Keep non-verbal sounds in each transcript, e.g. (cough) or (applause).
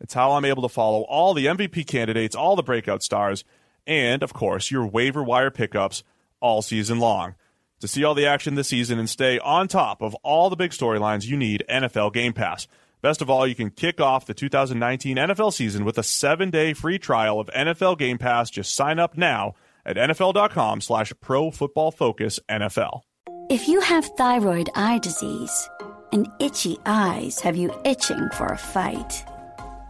It's how I'm able to follow all the MVP candidates, all the breakout stars, and, of course, your waiver wire pickups all season long. To see all the action this season and stay on top of all the big storylines, you need NFL Game Pass. Best of all, you can kick off the 2019 NFL season with a seven-day free trial of NFL Game Pass. Just sign up now at nfl.com slash pro football focus NFL. If you have thyroid eye disease and itchy eyes have you itching for a fight,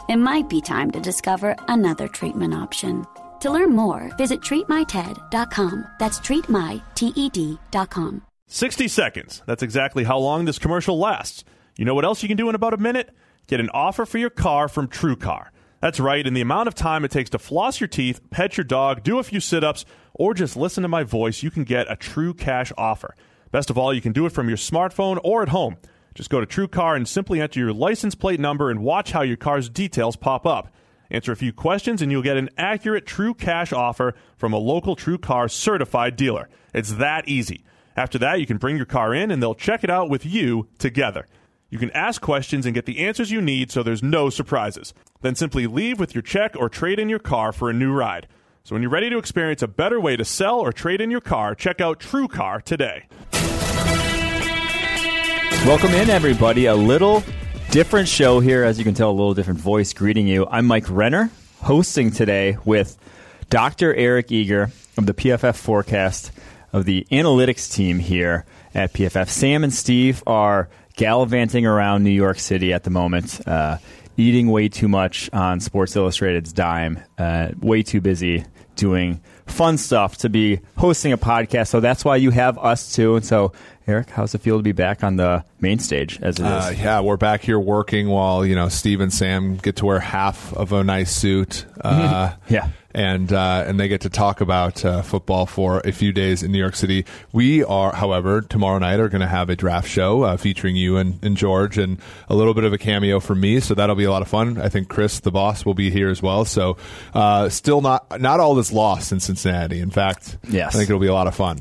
it might be time to discover another treatment option. To learn more, visit treatmyted.com. That's treatmyted.com. 60 seconds. That's exactly how long this commercial lasts. You know what else you can do in about a minute? Get an offer for your car from TrueCar. That's right, in the amount of time it takes to floss your teeth, pet your dog, do a few sit ups, or just listen to my voice, you can get a true cash offer. Best of all, you can do it from your smartphone or at home. Just go to TrueCar and simply enter your license plate number and watch how your car's details pop up. Answer a few questions and you'll get an accurate true cash offer from a local TrueCar certified dealer. It's that easy. After that, you can bring your car in and they'll check it out with you together. You can ask questions and get the answers you need so there's no surprises. Then simply leave with your check or trade in your car for a new ride. So when you're ready to experience a better way to sell or trade in your car, check out TrueCar today. Welcome in, everybody. A little different show here, as you can tell, a little different voice greeting you. I'm Mike Renner, hosting today with Dr. Eric Eager of the PFF forecast of the analytics team here at PFF. Sam and Steve are gallivanting around New York City at the moment, uh, eating way too much on Sports Illustrated's dime, uh, way too busy doing fun stuff to be hosting a podcast. So that's why you have us too. And so, Eric, how's it feel to be back on the main stage as it is? Uh, yeah, we're back here working while you know Steve and Sam get to wear half of a nice suit. (laughs) Uh, Yeah. and uh, and they get to talk about uh, football for a few days in New York City. We are, however, tomorrow night are going to have a draft show uh, featuring you and, and George, and a little bit of a cameo from me. So that'll be a lot of fun. I think Chris, the boss, will be here as well. So uh, still not not all that's lost in Cincinnati. In fact, Yes. I think it'll be a lot of fun.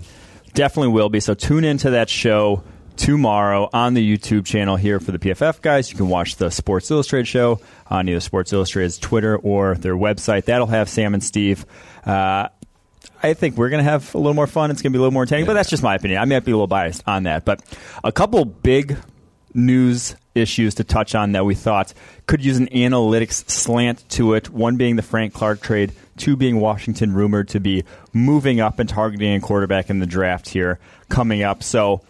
Definitely will be. So tune into that show tomorrow on the YouTube channel here for the PFF guys. You can watch the Sports Illustrated show on either Sports Illustrated's Twitter or their website. That'll have Sam and Steve. Uh, I think we're going to have a little more fun. It's going to be a little more entertaining, but that's just my opinion. I might be a little biased on that. But a couple big news issues to touch on that we thought could use an analytics slant to it. One being the Frank Clark trade, two being Washington rumored to be moving up and targeting a quarterback in the draft here coming up. So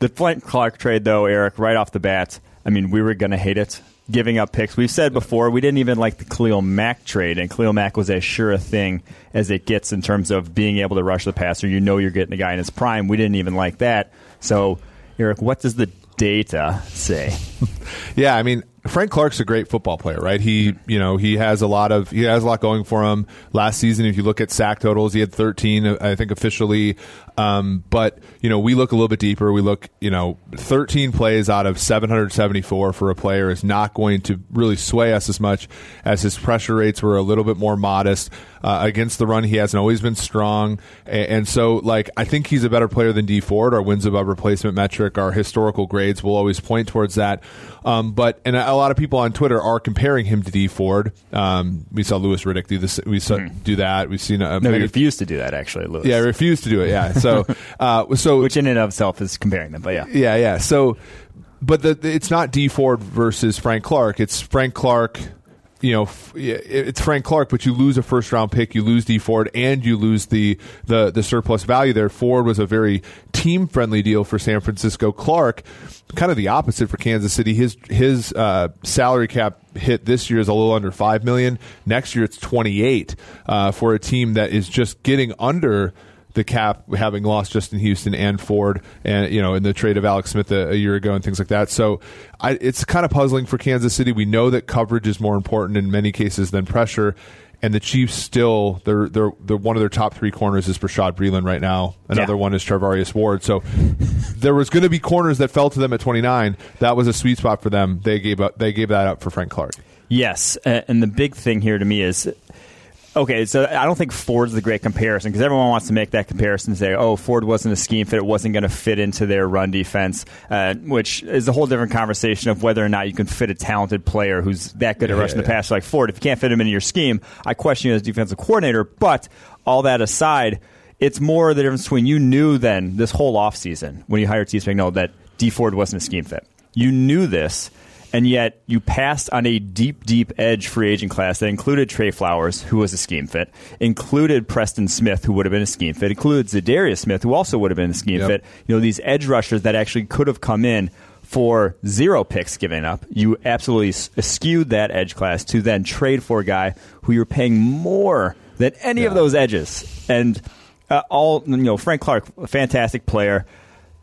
the Frank Clark trade, though, Eric, right off the bat, I mean, we were going to hate it. Giving up picks. We've said before we didn't even like the Khalil Mack trade, and Khalil Mack was as sure a thing as it gets in terms of being able to rush the passer. You know you're getting a guy in his prime. We didn't even like that. So, Eric, what does the data say? (laughs) Yeah, I mean Frank Clark's a great football player, right? He, you know, he has a lot of he has a lot going for him. Last season, if you look at sack totals, he had 13, I think officially. Um, but you know, we look a little bit deeper. We look, you know, 13 plays out of 774 for a player is not going to really sway us as much as his pressure rates were a little bit more modest uh, against the run. He hasn't always been strong, and, so like I think he's a better player than Dee Ford. Our wins above replacement metric, our historical grades will always point towards that. Um, but and a lot of people on Twitter are comparing him to Dee Ford. Um, we saw Louis Riddick do this. We saw do that. We've seen. Uh, No, he refused to do that, actually, Louis. yeah, refused to do it. Yeah. So, (laughs) uh, so Which in and of itself is comparing them, but yeah. yeah, yeah. So, but the, it's not Dee Ford versus Frank Clark. It's Frank Clark you know, it's Frank Clark, but you lose a first round pick, you lose Dee Ford, and you lose the, the, the surplus value there. Ford was a very team friendly deal for San Francisco. Clark, kind of the opposite for Kansas City. His his uh, salary cap hit this year is a little under five million. Next year it's twenty eight uh, for a team that is just getting under the cap, having lost Justin Houston and Ford, and you know, in the trade of Alex Smith a, a year ago and things like that. So, I, it's kind of puzzling for Kansas City. We know that coverage is more important in many cases than pressure. And the Chiefs still, they're, they're, they're one of their top three corners is Bashaud Breeland right now. Another yeah. one is Charvarius Ward. So there was going to be corners that fell to them at 29. That was a sweet spot for them. They gave up, they gave that up for Frank Clark. Yes, and the big thing here to me is Okay, so I don't think Ford's the great comparison because everyone wants to make that comparison and say, oh, Ford wasn't a scheme fit, it wasn't going to fit into their run defense, uh, which is a whole different conversation of whether or not you can fit a talented player who's that good at yeah, rushing yeah, the passer like Ford. If you can't fit him into your scheme, I question you as a defensive coordinator. But all that aside, it's more the difference between you knew then this whole offseason when you hired Steve Spagnuolo that Dee Ford wasn't a scheme fit. You knew this and yet you passed on a deep, deep edge free agent class that included Trey Flowers, who was a scheme fit, included Preston Smith, who would have been a scheme fit, included Za'Darius Smith, who also would have been a scheme yep. fit. You know, these edge rushers that actually could have come in for zero picks given up. You absolutely skewed that edge class to then trade for a guy who you're paying more than any yeah. of those edges. And uh, all, you know, Frank Clark, a fantastic player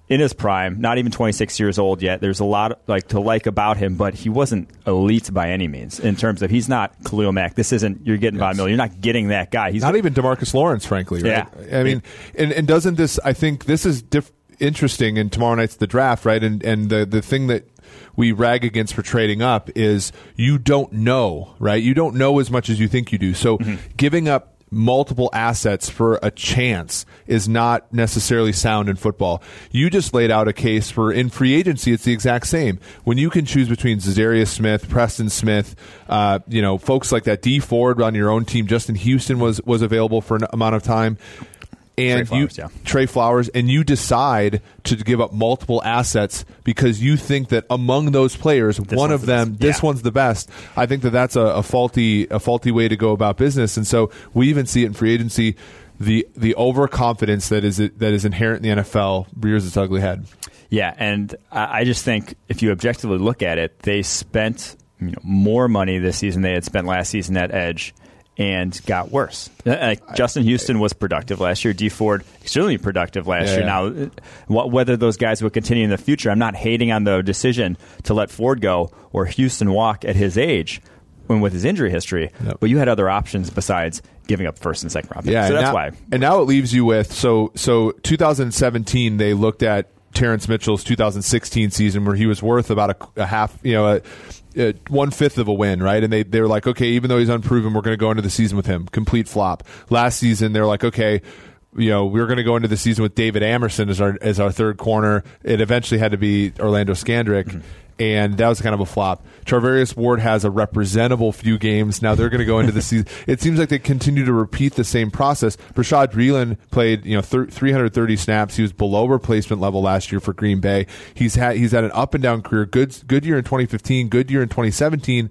in his prime, not even 26 years old yet. There's a lot like to like about him, but he wasn't elite by any means in terms of he's not Khalil Mack. This isn't you're getting yes. Von Miller. You're not getting that guy. He's not even Demarcus Lawrence, frankly. Right? Yeah. I mean, and, and doesn't this? I think this is diff- interesting. And tomorrow night's the draft, right? And and the the thing that we rag against for trading up is you don't know, right? You don't know as much as you think you do. So mm-hmm. giving up multiple assets for a chance is not necessarily sound in football. You just laid out a case for in free agency, it's the exact same. When you can choose between Za'Darius Smith, Preston Smith, uh, you know, folks like that, Dee Ford on your own team, Justin Houston was was available for an amount of time and Trey Flowers, you yeah. Trey Flowers, and you decide to give up multiple assets because you think that among those players, this one of the them, this one's the best. I think that that's a, a, faulty a faulty way to go about business, and so we even see it in free agency. The the overconfidence that is that is inherent in the NFL rears its ugly head. Yeah, and I just think if you objectively look at it, they spent you know, more money this season than they had spent last season at edge and got worse. Uh, like Justin Houston was productive last year. Dee Ford extremely productive last yeah, year. Yeah. Now, whether those guys will continue in the future, I'm not hating on the decision to let Ford go or Houston walk at his age and with his injury history. But you had other options besides giving up first and second round. Picks. Yeah, so that's now, why. And now it leaves you with so so 2017 they looked at Terrence Mitchell's 2016 season where he was worth about a, a half, you know, a, uh, one fifth of a win, right? And they they're like, okay, even though he's unproven, we're going to go into the season with him. Complete flop. Last season, they're like, okay, you know, we are going to go into the season with David Amerson as our as our third corner. It eventually had to be Orlando Scandrick. Mm-hmm and that was kind of a flop. Charvarius Ward has a representable few games. Now they're going to go into the season. (laughs) It seems like they continue to repeat the same process. Bashaud Breeland played, you know, 330 snaps. He was below replacement level last year for Green Bay. He's had he's had an up and down career. Good good year in 2015, good year in 2017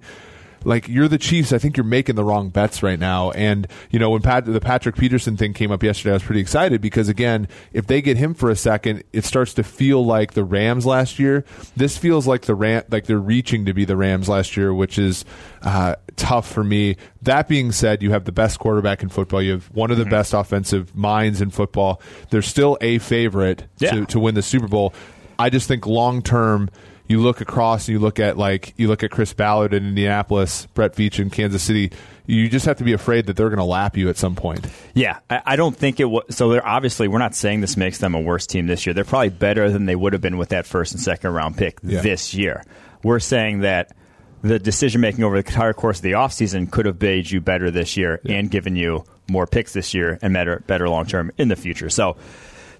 like you're the Chiefs. I think you're making the wrong bets right now. And you know when Pat, the Patrick Peterson thing came up yesterday, I was pretty excited because again, if they get him for a second, it starts to feel like the Rams last year. This feels like the Ram, like they're reaching to be the Rams last year, which is uh, tough for me. That being said, you have the best quarterback in football. You have one of the mm-hmm. best offensive minds in football. They're still a favorite yeah. to, to win the Super Bowl. I just think long term you look across and you look at like you look at Chris Ballard in Indianapolis, Brett Veach in Kansas City. You just have to be afraid that they're going to lap you at some point. Yeah, I, I don't think it was. So they're obviously we're not saying this makes them a worse team this year. They're probably better than they would have been with that first and second round pick yeah. this year. We're saying that the decision making over the entire course of the offseason could have made you better this year yeah. and given you more picks this year and better better long term in the future. So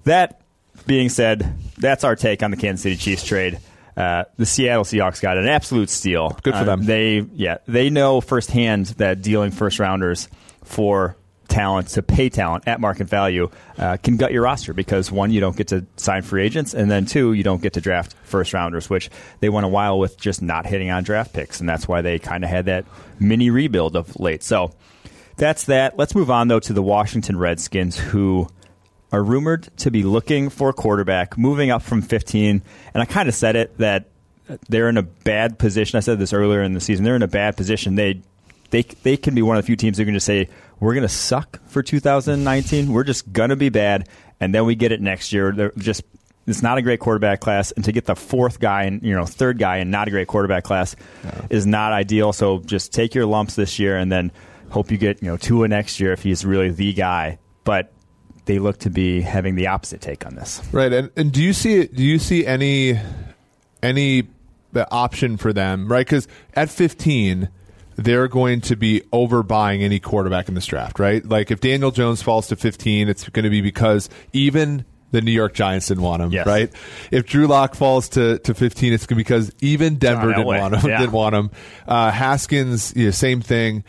that being said, that's our take on the Kansas City Chiefs trade. Uh, the Seattle Seahawks got an absolute steal. Good for uh, them. They yeah they know firsthand that dealing first rounders for talent to pay talent at market value uh, can gut your roster because one, you don't get to sign free agents, and then two, you don't get to draft first rounders, which they went a while with just not hitting on draft picks, and that's why they kind of had that mini rebuild of late. So that's that. Let's move on though to the Washington Redskins, who are rumored to be looking for a quarterback, moving up from 15. And I kind of said it that they're in a bad position. I said this earlier in the season. They're in a bad position. They they they can be one of the few teams who can just say we're going to suck for 2019. We're just going to be bad, and then we get it next year. They're just it's not a great quarterback class, and to get the fourth guy and you know third guy and not a great quarterback class is not ideal. So just take your lumps this year, and then hope you get you know Tua next year if he's really the guy. But they look to be having the opposite take on this. Right, and, and do you see do you see any any option for them? Right, because at fifteen, they're going to be overbuying any quarterback in this draft. Right, like if Daniel Jones falls to fifteen, it's going to be because even the New York Giants didn't want him, Yes. right? If Drew Lock falls to, to 15, it's because even Denver didn't want him. (laughs) Yeah. Didn't want him. Uh, Haskins, yeah, same thing.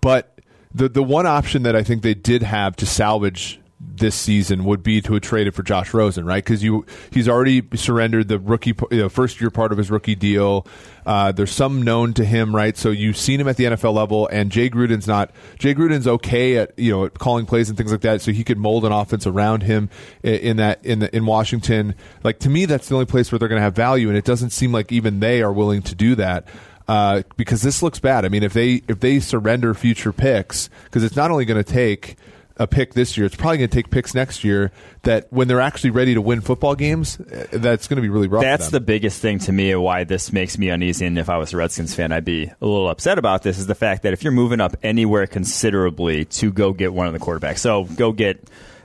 But the the one option that I think they did have to salvage this season would be to have traded for Josh Rosen, right? Because you he's already surrendered the rookie you know, first year part of his rookie deal. Uh, there's some known to him, right? So you've seen him at the NFL level, and Jay Gruden's not. Jay Gruden's okay at you know at calling plays and things like that, so he could mold an offense around him i- in that in the, in Washington. Like to me, that's the only place where they're going to have value, and it doesn't seem like even they are willing to do that uh, because this looks bad. I mean, if they if they surrender future picks, because it's not only going to take a pick this year, it's probably going to take picks next year. That when they're actually ready to win football games, uh, that's going to be really rough. That's the biggest thing to me and why this makes me uneasy. And if I was a Redskins fan, I'd be a little upset about this. Is the fact that if you're moving up anywhere considerably to go get one of the quarterbacks, so go get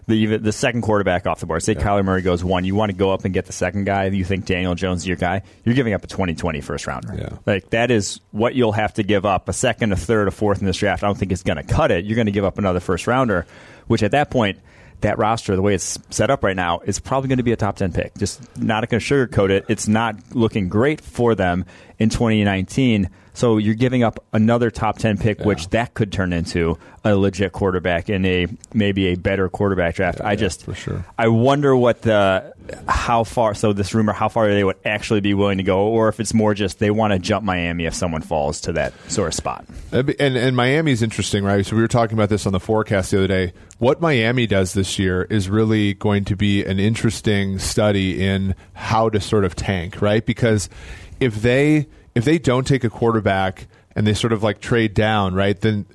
the the second quarterback off the board. Say Kyler Murray goes one, you want to go up and get the second guy. You think Daniel Jones is your guy? You're giving up a 2020 first rounder. Yeah. Like that is what you'll have to give up. A second, a third, a fourth in this draft. I don't think it's going to cut it. You're going to give up another first rounder, which at that point. That roster, the way it's set up right now, is probably going to be a top 10 pick. Just not going to sugarcoat it. It's not looking great for them in 2019. So you're giving up another top 10 pick, which that could turn into a legit quarterback in a maybe a better quarterback draft. I just, for sure. I wonder what the, how far, so this rumor, how far they would actually be willing to go, or if it's more just they want to jump Miami if someone falls to that sort of spot. Uh, That'd And and Miami's interesting, right? So we were talking about this on the forecast the other day. What Miami does this year is really going to be an interesting study in how to sort of tank, right? Because if they if they don't take a quarterback and they sort of like trade down, right? Then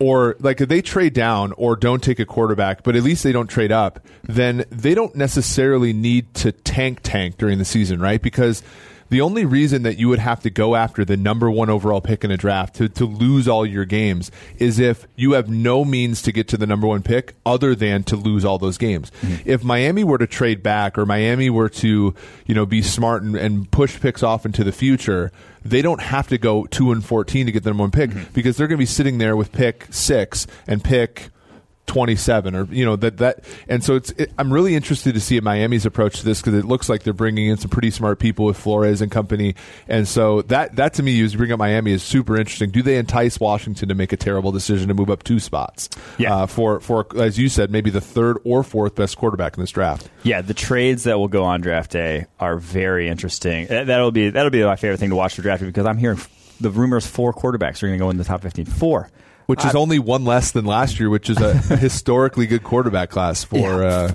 or like if they trade down or don't take a quarterback, but at least they don't trade up, then they don't necessarily need to tank tank during the season, right? Because the only reason that you would have to go after the number one overall pick in a draft to, to lose all your games is if you have no means to get to the number one pick other than to lose all those games. Mm-hmm. If Miami were to trade back or Miami were to, you know, be smart and, and push picks off into the future, they don't have to go two and fourteen to get the number one pick mm-hmm. because they're going to be sitting there with pick six and pick 27 or you know that that and so it's it, I'm really interested to see Miami's approach to this because it looks like they're bringing in some pretty smart people with Flores and company and so that that to me is bring up Miami is super interesting do they entice Washington to make a terrible decision to move up two spots Yeah. uh, for for as you said maybe the third or fourth best quarterback in this draft Yeah, the trades that will go on draft day are very interesting. That- That'll be that'll be my favorite thing to watch for draft because I'm hearing the rumors four quarterbacks are going to go in the top 15. Four. Which is only one less than last year which is a (laughs) historically good quarterback class for Yeah. uh,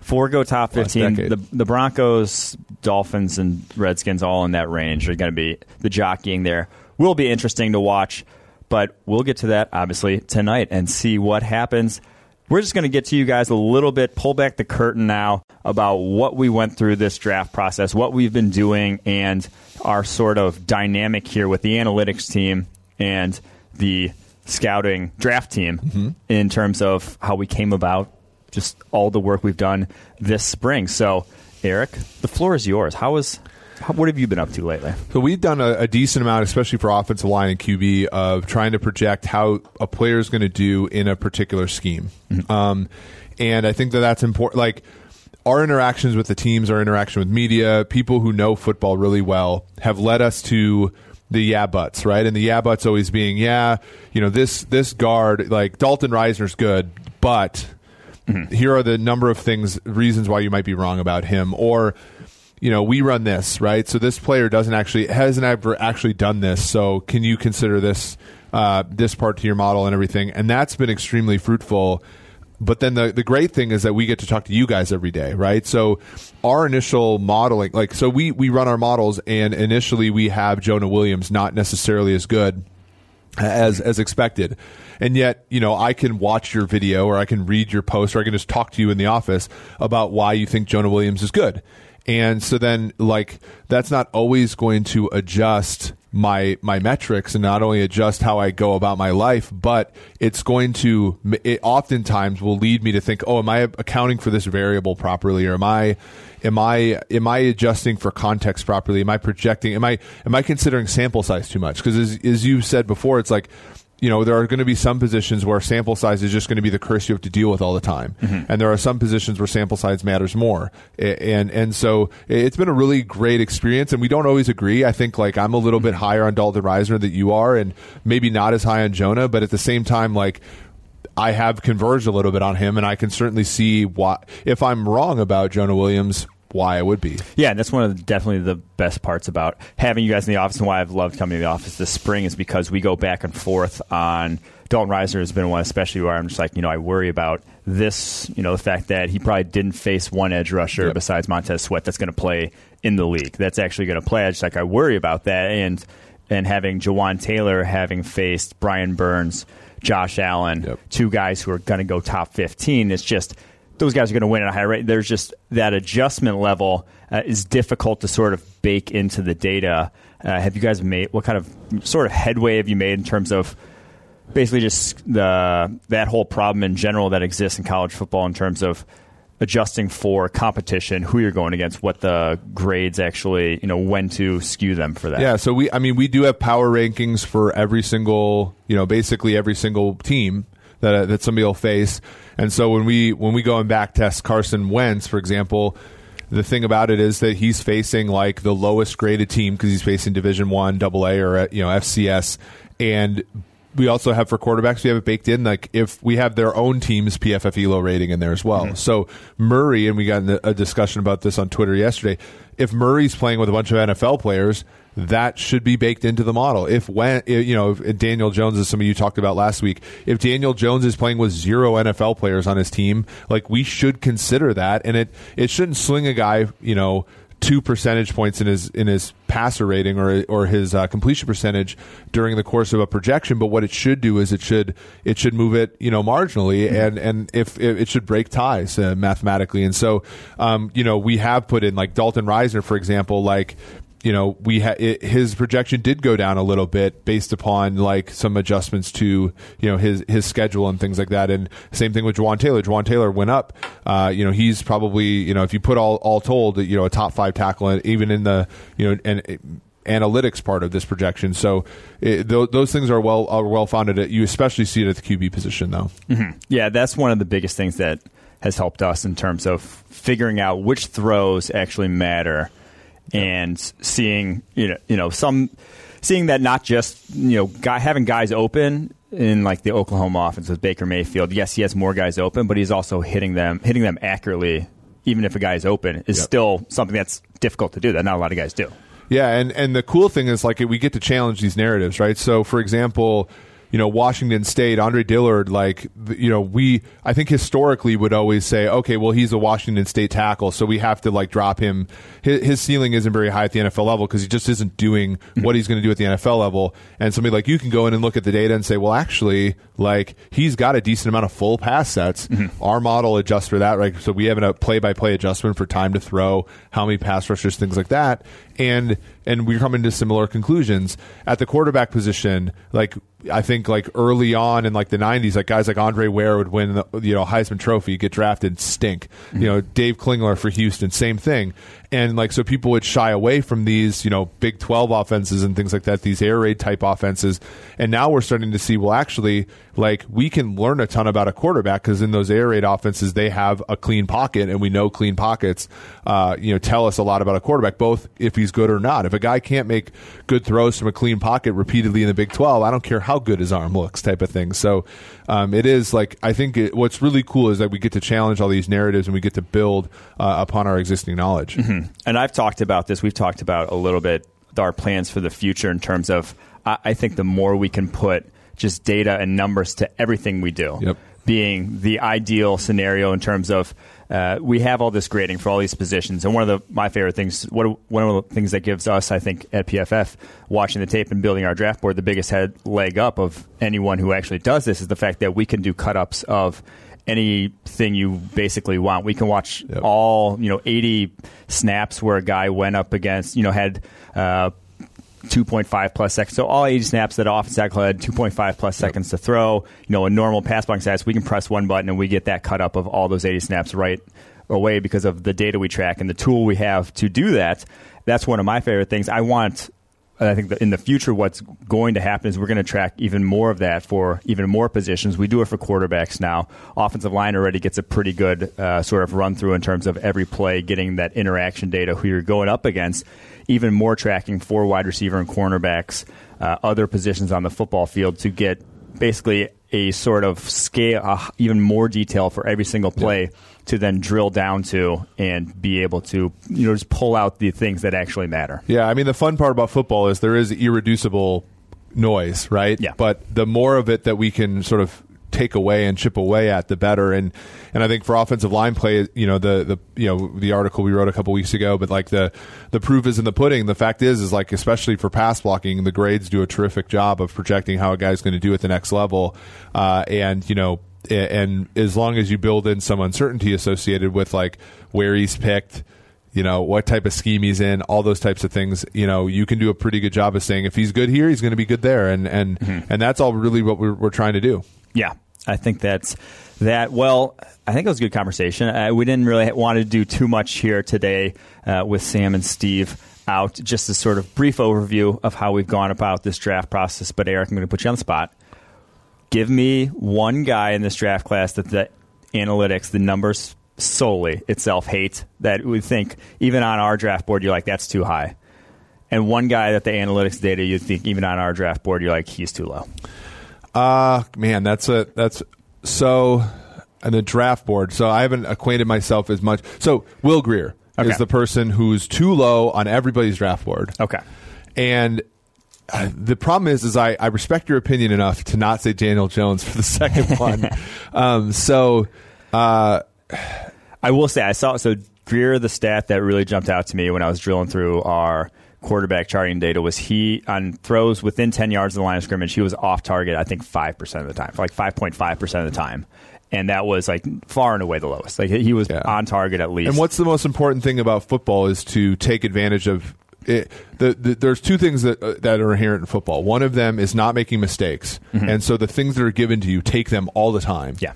Four go top 15. The, the Broncos, Dolphins, and Redskins all in that range are going to be the jockeying there. Will be interesting to watch, but we'll get to that obviously tonight and see what happens. We're just going to get to you guys a little bit, pull back the curtain now about what we went through this draft process, what we've been doing, and our sort of dynamic here with the analytics team and the scouting draft team in terms of how we came about just all the work we've done this spring. So, Eric, the floor is yours. How was how, what have you been up to lately? So we've done a, a decent amount, especially for offensive line and QB, of trying to project how a player is going to do in a particular scheme. Um, and I think that that's important. Like our interactions with the teams, our interaction with media, people who know football really well, have led us to the yeah buts, right? And the yeah buts always being, yeah, you know, this this guard like Dalton Risner's good, but mm-hmm. here are the number of things reasons why you might be wrong about him or you know, we run this, right? So this player doesn't actually hasn't ever actually done this. So can you consider this uh, this part to your model and everything? And that's been extremely fruitful but then the, the great thing is that we get to talk to you guys every day, right? So our initial modeling, like, so we, we run our models and initially we have Jonah Williams not necessarily as good as, as expected. And yet, you know, I can watch your video or I can read your post or I can just talk to you in the office about why you think Jonah Williams is good. And so then, like, that's not always going to adjust my my metrics and not only adjust how I go about my life, but it's going to it oftentimes will lead me to think, oh, am I accounting for this variable properly, or am I am I am I adjusting for context properly? Am I projecting? Am I am I considering sample size too much? Because as as you said before, it's like you know, there are going to be some positions where sample size is just going to be the curse you have to deal with all the time, mm-hmm. and there are some positions where sample size matters more. And and so it's been a really great experience, and we don't always agree. I think like I'm a little bit higher on Dalton Risner than you are, and maybe not as high on Jonah, but at the same time, like I have converged a little bit on him, and I can certainly see why. If I'm wrong about Jonah Williams, why I would be. Yeah, and that's one of the, definitely the best parts about having you guys in the office and why I've loved coming to the office this spring is because we go back and forth on Dalton Risner has been one, especially where I'm just like, you know, I worry about this, you know, the fact that he probably didn't face one edge rusher yep. besides Montez Sweat that's going to play in the league. That's actually going to play. I just like I worry about that, and and having Jawaan Taylor having faced Brian Burns, Josh Allen, yep. two guys who are going to go top 15. It's just those guys are going to win at a high rate. There's just that adjustment level uh, is difficult to sort of bake into the data. Uh, have you guys made what kind of sort of headway have you made in terms of basically just the that whole problem in general that exists in college football in terms of adjusting for competition, who you're going against, what the grades actually, you know, when to skew them for that. Yeah, so we, I mean, we do have power rankings for every single, you know, basically every single team that that somebody will face. And so when we when we go and back test Carson Wentz, for example, the thing about it is that he's facing like the lowest graded team because he's facing Division One, Double A, or you know FCS, and we also have for quarterbacks we have it baked in like if we have their own team's PFF Elo rating in there as well. Mm-hmm. So Murray and we got a discussion about this on Twitter yesterday. If Murray's playing with a bunch of NFL players, that should be baked into the model. If when you know if Daniel Jones, as some of you talked about last week, if Daniel Jones is playing with zero NFL players on his team, like we should consider that, and it it shouldn't swing a guy, you know two percentage points in his in his passer rating or or his uh, completion percentage during the course of a projection. But what it should do is it should it should move it you know marginally, mm-hmm. and and if, it should break ties uh, mathematically. And so um, you know we have put in like Dalton Risner for example, like you know, we ha- it, his projection did go down a little bit based upon like some adjustments to you know his his schedule and things like that. And same thing with Jawaan Taylor. Jawaan Taylor went up. Uh, you know, he's probably you know if you put all all told, you know, a top five tackle, even in the you know and analytics part of this projection. So it, th- those things are well are well founded. You especially see it at the QB position, though. Mm-hmm. Yeah, that's one of the biggest things that has helped us in terms of figuring out which throws actually matter and seeing you know you know some seeing that not just you know guy, having guys open in like the Oklahoma offense with Baker Mayfield. Yes, he has more guys open, but he's also hitting them hitting them accurately. Even if a guy is open, is yep. still something that's difficult to do. That not a lot of guys do. Yeah, and and the cool thing is like we get to challenge these narratives, right? So, for example, you know, Washington State, Andre Dillard, like, you know, we, I think historically would always say, okay, well, he's a Washington State tackle, so we have to, like, drop him. His, his ceiling isn't very high at the NFL level because he just isn't doing what he's going to do at the NFL level. And somebody like you can go in and look at the data and say, well, actually, like, he's got a decent amount of full pass sets. Mm-hmm. Our model adjusts for that, right? So we have a play by play adjustment for time to throw, how many pass rushers, things like that. And, and we're coming to similar conclusions at the quarterback position. Like I think like early on in like the '90s, like guys like Andre Ware would win the you know Heisman Trophy, get drafted, stink. Mm-hmm. You know Dave Klingler for Houston, same thing. And like so people would shy away from these you know big 12 offenses and things like that these air raid type offenses. And now we're starting to see well actually like we can learn a ton about a quarterback because in those air raid offenses they have a clean pocket and we know clean pockets uh, you know tell us a lot about a quarterback both if he's good or not. If a guy can't make good throws from a clean pocket repeatedly in the big 12 i don't care how good his arm looks type of thing. So um, it is like i think it, what's really cool is that we get to challenge all these narratives and we get to build uh, upon our existing knowledge. Mm-hmm. And i've talked about this we've talked about a little bit our plans for the future in terms of I, I think the more we can put just data and numbers to everything we do. Yep. Being the ideal scenario in terms of uh, we have all this grading for all these positions, and one of the my favorite things, what, one of the things that gives us, I think, at PFF, watching the tape and building our draft board, the biggest head leg up of anyone who actually does this is the fact that we can do cut ups of anything you basically want. We can watch yep. all you know 80 snaps where a guy went up against you know had uh, 2.5 plus seconds. So all 80 snaps that offense tackle had 2.5 plus yep. seconds to throw. You know, a normal pass blocking stats, we can press one button and we get that cut up of all those 80 snaps right away because of the data we track and the tool we have to do that. That's one of my favorite things. I want I think that in the future, what's going to happen is we're going to track even more of that for even more positions. We do it for quarterbacks now. Offensive line already gets a pretty good uh, sort of run through in terms of every play, getting that interaction data, who you're going up against. Even more tracking for wide receiver and cornerbacks, uh, other positions on the football field to get basically a sort of scale, uh, even more detail for every single play. Yeah to then drill down to and be able to you know just pull out the things that actually matter. Yeah, I mean the fun part about football is there is irreducible noise, right? Yeah. But the more of it that we can sort of take away and chip away at, the better. And and I think for offensive line play, you know the the you know the article we wrote a couple weeks ago, but like the the proof is in the pudding. The fact is, is like especially for pass blocking, the grades do a terrific job of projecting how a guy's going to do at the next level. Uh, and you know and as long as you build in some uncertainty associated with like where he's picked you know what type of scheme he's in all those types of things you know you can do a pretty good job of saying if he's good here he's going to be good there. And and mm-hmm. and that's all really what we're, we're trying to do. Yeah. I think that's that well i think it was a good conversation. Uh, we didn't really want to do too much here today uh, with sam and steve out. Just a sort of brief overview of how we've gone about this draft process but eric i'm going to put you on the spot give me one guy in this draft class that the analytics, the numbers solely itself hate that we think even on our draft board you're like that's too high, and one guy that the analytics data you think even on our draft board you're like he's too low. Uh man, that's a that's so and the draft board. So I haven't acquainted myself as much. So Will Grier okay. is the person who's too low on everybody's draft board. Okay. And the problem is, is I, I respect your opinion enough to not say Daniel Jones for the (laughs) second one. (laughs) um, so, uh, I will say I saw so Grier the stat that really jumped out to me when I was drilling through our quarterback charting data was he on throws within 10 yards of the line of scrimmage he was off target I think 5% of the time like 5.5% of the time and that was like far and away the lowest like he was yeah. on target at least and what's the most important thing about football is to take advantage of it, the, the, there's two things that uh, that are inherent in football. One of them is not making mistakes, mm-hmm. and so the things that are given to you, take them all the time. Yeah,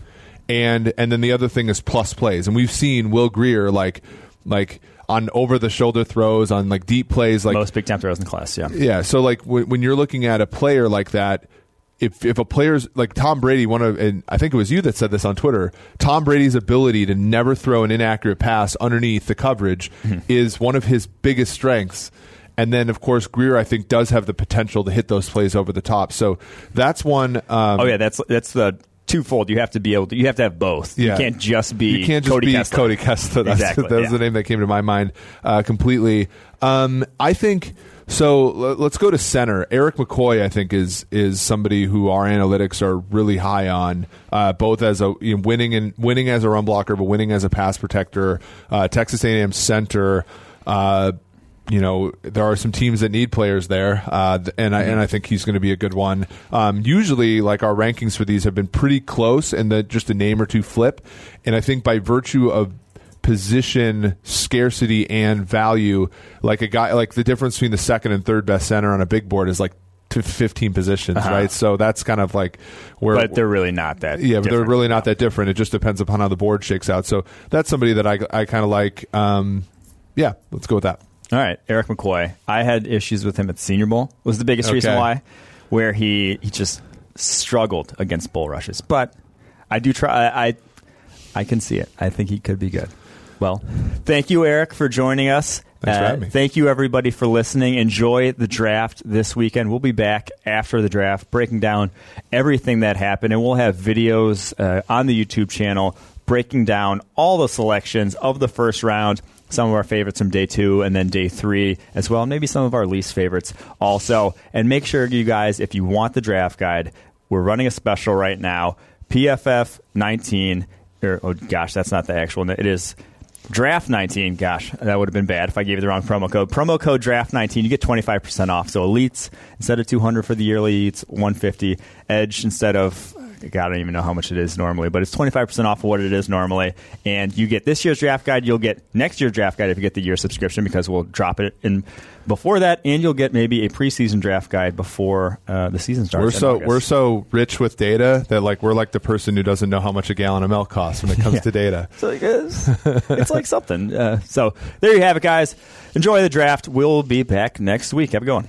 and and then the other thing is plus plays, and we've seen Will Grier like like on over the shoulder throws, on like deep plays, like most big time throws in class. Yeah, yeah. So like when, when you're looking at a player like that if if a player's like Tom Brady, one of and I think it was you that said this on Twitter, Tom Brady's ability to never throw an inaccurate pass underneath the coverage mm-hmm. is one of his biggest strengths. And then, of course, Grier I think does have the potential to hit those plays over the top. So that's one. Um, oh yeah, that's that's the twofold. You have to be able to. You have to have both. Yeah. You can't just be. You can't just Cody be Kessler. Cody Kessler. That's, exactly. That was yeah. the name that came to my mind uh, completely. Um, I think so. Let's go to center. Erik McCoy, I think, is is somebody who our analytics are really high on, uh, both as a you know, winning and winning as a run blocker, but winning as a pass protector. Uh, Texas A&M center. Uh, you know there are some teams that need players there, uh, and I and I think he's going to be a good one. Um, usually, like our rankings for these have been pretty close, and the, just a name or two flip. And I think by virtue of position scarcity and value, like a guy like the difference between the second and third best center on a big board is like to 15 positions, uh-huh. right? So that's kind of like where. But they're really not that. Yeah, but they're really not that different. It just depends upon how the board shakes out. So that's somebody that I, I kind of like. Um, yeah, let's go with that. All right, Erik McCoy. I had issues with him at the Senior Bowl. Was the biggest reason why, where he he just struggled against bull rushes. But I do try. I I, can see it. I think he could be good. Well, thank you, Eric, for joining us. Uh, for having me. Thank you, everybody, for listening. Enjoy the draft this weekend. We'll be back after the draft, breaking down everything that happened, and we'll have videos uh, on the YouTube channel breaking down all the selections of the first round, some of our favorites from day two, and then day three as well, maybe some of our least favorites also. And make sure, you guys, if you want the draft guide, we're running a special right now. PFF 19, or, oh gosh, that's not the actual. It is Draft 19, gosh, that would have been bad if I gave you the wrong promo code. Promo code Draft 19, you get 25% off. So Elites, instead of 200 for the yearly, it's 150. Edge, instead of, God, I don't even know how much it is normally, but it's 25% off of what it is normally. And you get this year's draft guide. You'll get next year's draft guide if you get the year subscription because we'll drop it in before that. And you'll get maybe a preseason draft guide before uh, the season starts. We're so August. we're so rich with data that like we're like the person who doesn't know how much a gallon of milk costs when it comes (laughs) to data. So it is. it's like something. Uh, so there you have it, guys. Enjoy the draft. We'll be back next week. Have a good one.